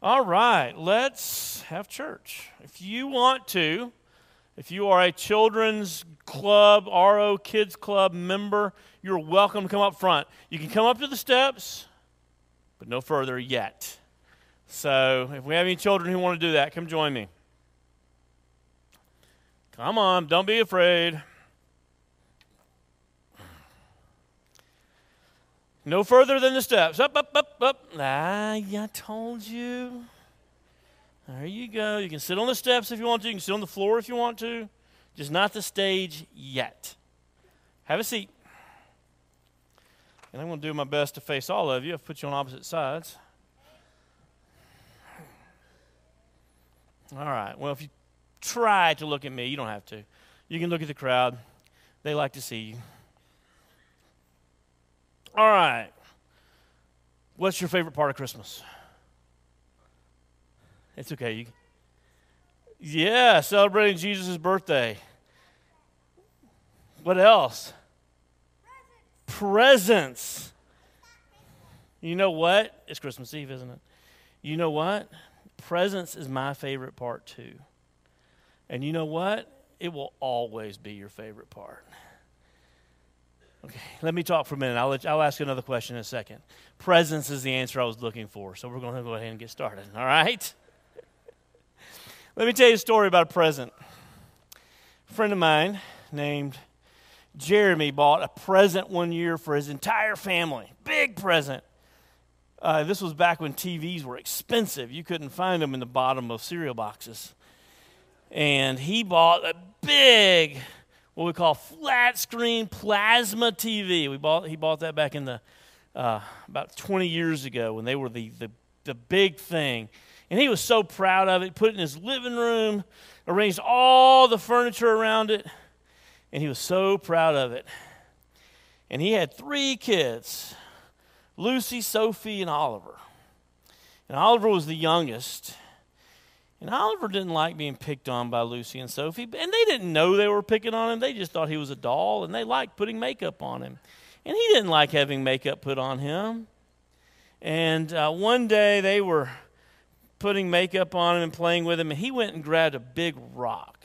All right, let's have church. If you want to, if you are a children's club, RO Kids Club member, you're welcome to come up front. You can come up to the steps, but no further yet. So if we have any children who want to do that, come join me. Come on, don't be afraid. No further than the steps. Up, up, up, up. Ah, I told you. There you go. You can sit on the steps if you want to. You can sit on the floor if you want to. Just not the stage yet. Have a seat. And I'm going to do my best to face all of you. I've put you on opposite sides. All right. Well, if you try to look at me, you don't have to. You can look at the crowd. They like to see you. All right. What's your favorite part of Christmas? It's okay. You, yeah, celebrating Jesus' birthday. What else? Presents. Presents. You know what? It's Christmas Eve, isn't it? You know what? Presents is my favorite part too. And you know what? It will always be your favorite part. Okay, let me talk for a minute. I'll, let, I'll ask you another question in a second. Presence is the answer I was looking for, so we're going to go ahead and get started, all right? let me tell you a story about a present. A friend of mine named Jeremy bought a present one year for his entire family. Big present. Uh, this was back when TVs were expensive. You couldn't find them in the bottom of cereal boxes. And he bought a big what we call flat screen plasma TV. We bought, he bought that back in the uh, about 20 years ago when they were the, the, the big thing. And he was so proud of it, put it in his living room, arranged all the furniture around it, and he was so proud of it. And he had three kids Lucy, Sophie, and Oliver. And Oliver was the youngest. And Oliver didn't like being picked on by Lucy and Sophie, and they didn't know they were picking on him. They just thought he was a doll, and they liked putting makeup on him. And he didn't like having makeup put on him. And uh, one day they were putting makeup on him and playing with him, and he went and grabbed a big rock.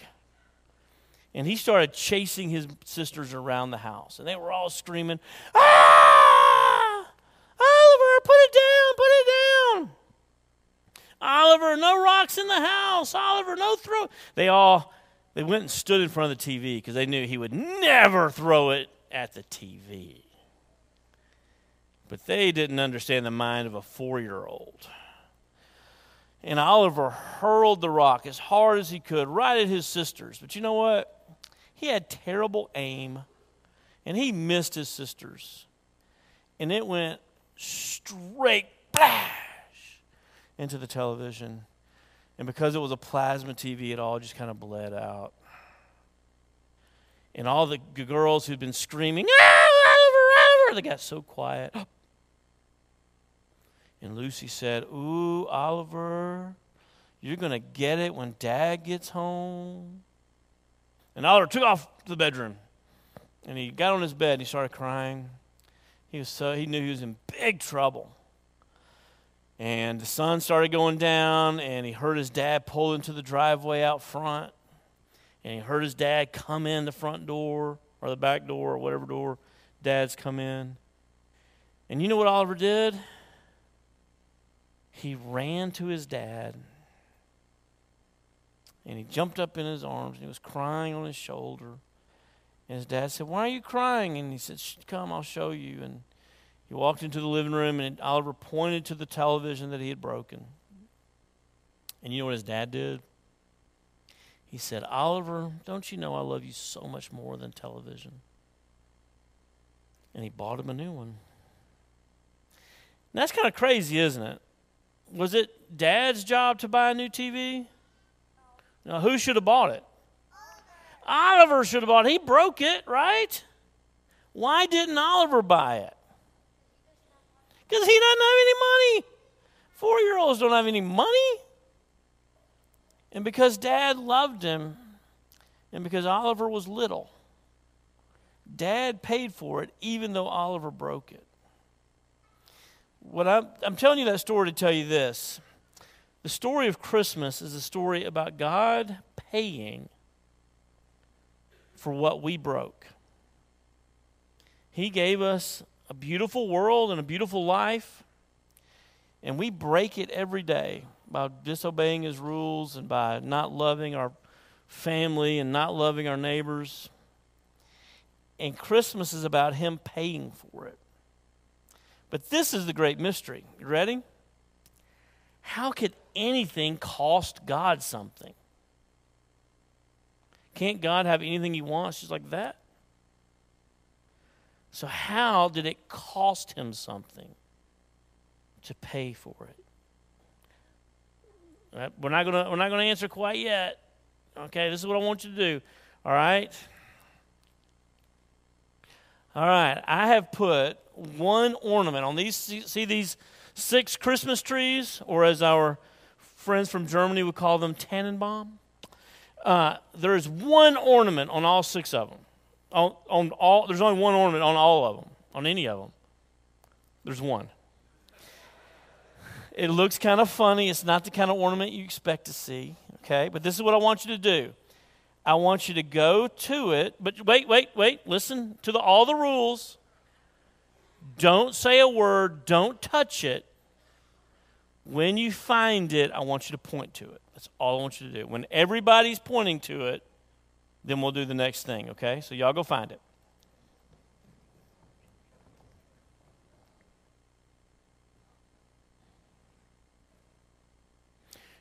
And he started chasing his sisters around the house, and they were all screaming, Ah! Oliver, put it down, put it down. Oliver, no rocks in the house. Oliver, no throw. They all they went and stood in front of the TV because they knew he would never throw it at the TV. But they didn't understand the mind of a four year old. And Oliver hurled the rock as hard as he could right at his sisters. But you know what? He had terrible aim and he missed his sisters. And it went straight back into the television. And because it was a plasma TV, it all just kind of bled out. And all the girls who'd been screaming, ah, Oliver, Oliver, they got so quiet. And Lucy said, Ooh, Oliver, you're going to get it when dad gets home. And Oliver took off to the bedroom. And he got on his bed and he started crying. He, was so, he knew he was in big trouble. And the sun started going down, and he heard his dad pull into the driveway out front. And he heard his dad come in the front door or the back door or whatever door dads come in. And you know what Oliver did? He ran to his dad and he jumped up in his arms and he was crying on his shoulder. And his dad said, Why are you crying? And he said, Come, I'll show you. And he walked into the living room and Oliver pointed to the television that he had broken. And you know what his dad did? He said, Oliver, don't you know I love you so much more than television? And he bought him a new one. And that's kind of crazy, isn't it? Was it dad's job to buy a new TV? Now, who should have bought it? Oliver should have bought it. He broke it, right? Why didn't Oliver buy it? Because he doesn't have any money. Four year olds don't have any money. And because dad loved him, and because Oliver was little, dad paid for it even though Oliver broke it. What I'm, I'm telling you that story to tell you this The story of Christmas is a story about God paying for what we broke. He gave us a beautiful world and a beautiful life, and we break it every day by disobeying His rules and by not loving our family and not loving our neighbors. And Christmas is about Him paying for it. But this is the great mystery. You ready? How could anything cost God something? Can't God have anything He wants just like that? So, how did it cost Him something to pay for it? We're not gonna we're not gonna answer quite yet. Okay, this is what I want you to do. All right. All right. I have put one ornament on these. See these six Christmas trees, or as our friends from Germany would call them, Tannenbaum. Uh, there is one ornament on all six of them. On, on all, there's only one ornament on all of them, on any of them. There's one. It looks kind of funny. It's not the kind of ornament you expect to see, okay? But this is what I want you to do. I want you to go to it, but wait, wait, wait. Listen to the, all the rules. Don't say a word, don't touch it. When you find it, I want you to point to it. That's all I want you to do. When everybody's pointing to it, then we'll do the next thing, okay? So y'all go find it.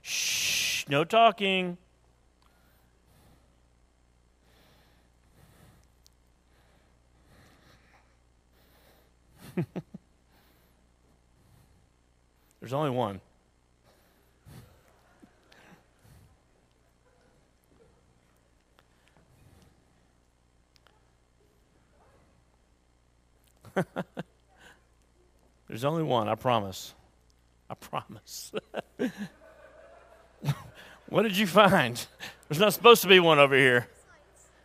Shh, no talking. There's only one. There's only one, I promise. I promise. what did you find? There's not supposed to be one over here.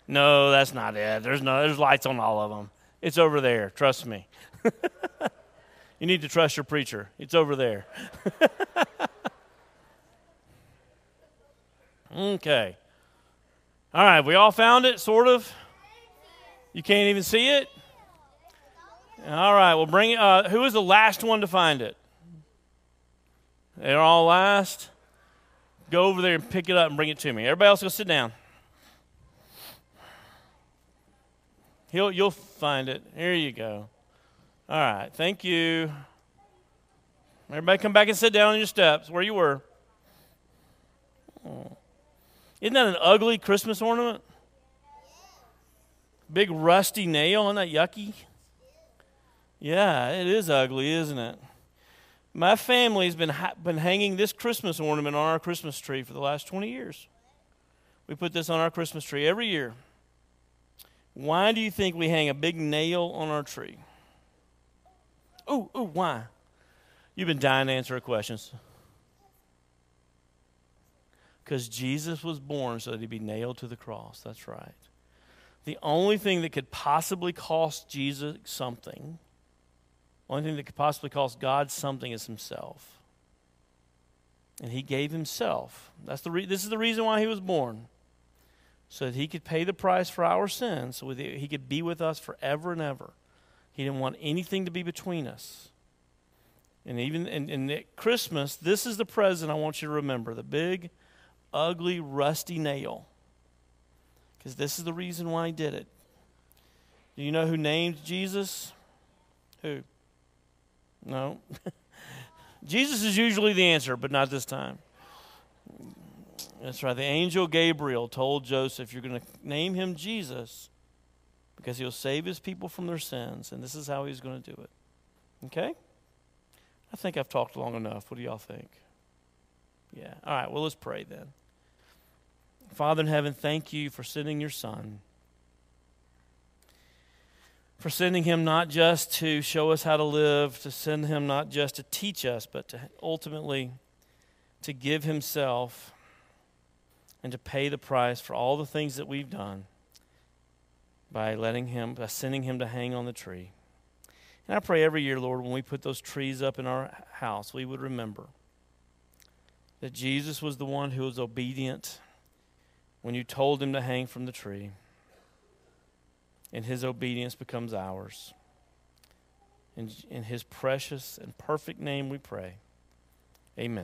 No, that's not it. There's no there's lights on all of them. It's over there, trust me. you need to trust your preacher. It's over there. okay. All right, we all found it, sort of. You can't even see it? All right, well, bring it. Uh, who is the last one to find it? They're all last. Go over there and pick it up and bring it to me. Everybody else, go sit down. He'll, you'll find it. Here you go. All right, thank you. Everybody come back and sit down on your steps where you were. Isn't that an ugly Christmas ornament? Big rusty nail, isn't that yucky? Yeah, it is ugly, isn't it? My family's been, ha- been hanging this Christmas ornament on our Christmas tree for the last 20 years. We put this on our Christmas tree every year. Why do you think we hang a big nail on our tree? Oh, oh, why? You've been dying to answer our questions. Because Jesus was born so that he'd be nailed to the cross. That's right. The only thing that could possibly cost Jesus something only thing that could possibly cost God something is himself. And he gave himself. That's the re- this is the reason why he was born. So that he could pay the price for our sins, so that he could be with us forever and ever. He didn't want anything to be between us. And even in, in at Christmas, this is the present I want you to remember the big, ugly, rusty nail. Because this is the reason why he did it. Do you know who named Jesus? Who? No. Jesus is usually the answer, but not this time. That's right. The angel Gabriel told Joseph, You're going to name him Jesus because he'll save his people from their sins, and this is how he's going to do it. Okay? I think I've talked long enough. What do y'all think? Yeah. All right. Well, let's pray then. Father in heaven, thank you for sending your son for sending him not just to show us how to live, to send him not just to teach us, but to ultimately to give himself and to pay the price for all the things that we've done by letting him by sending him to hang on the tree. And I pray every year, Lord, when we put those trees up in our house, we would remember that Jesus was the one who was obedient when you told him to hang from the tree. And his obedience becomes ours. In, in his precious and perfect name we pray. Amen.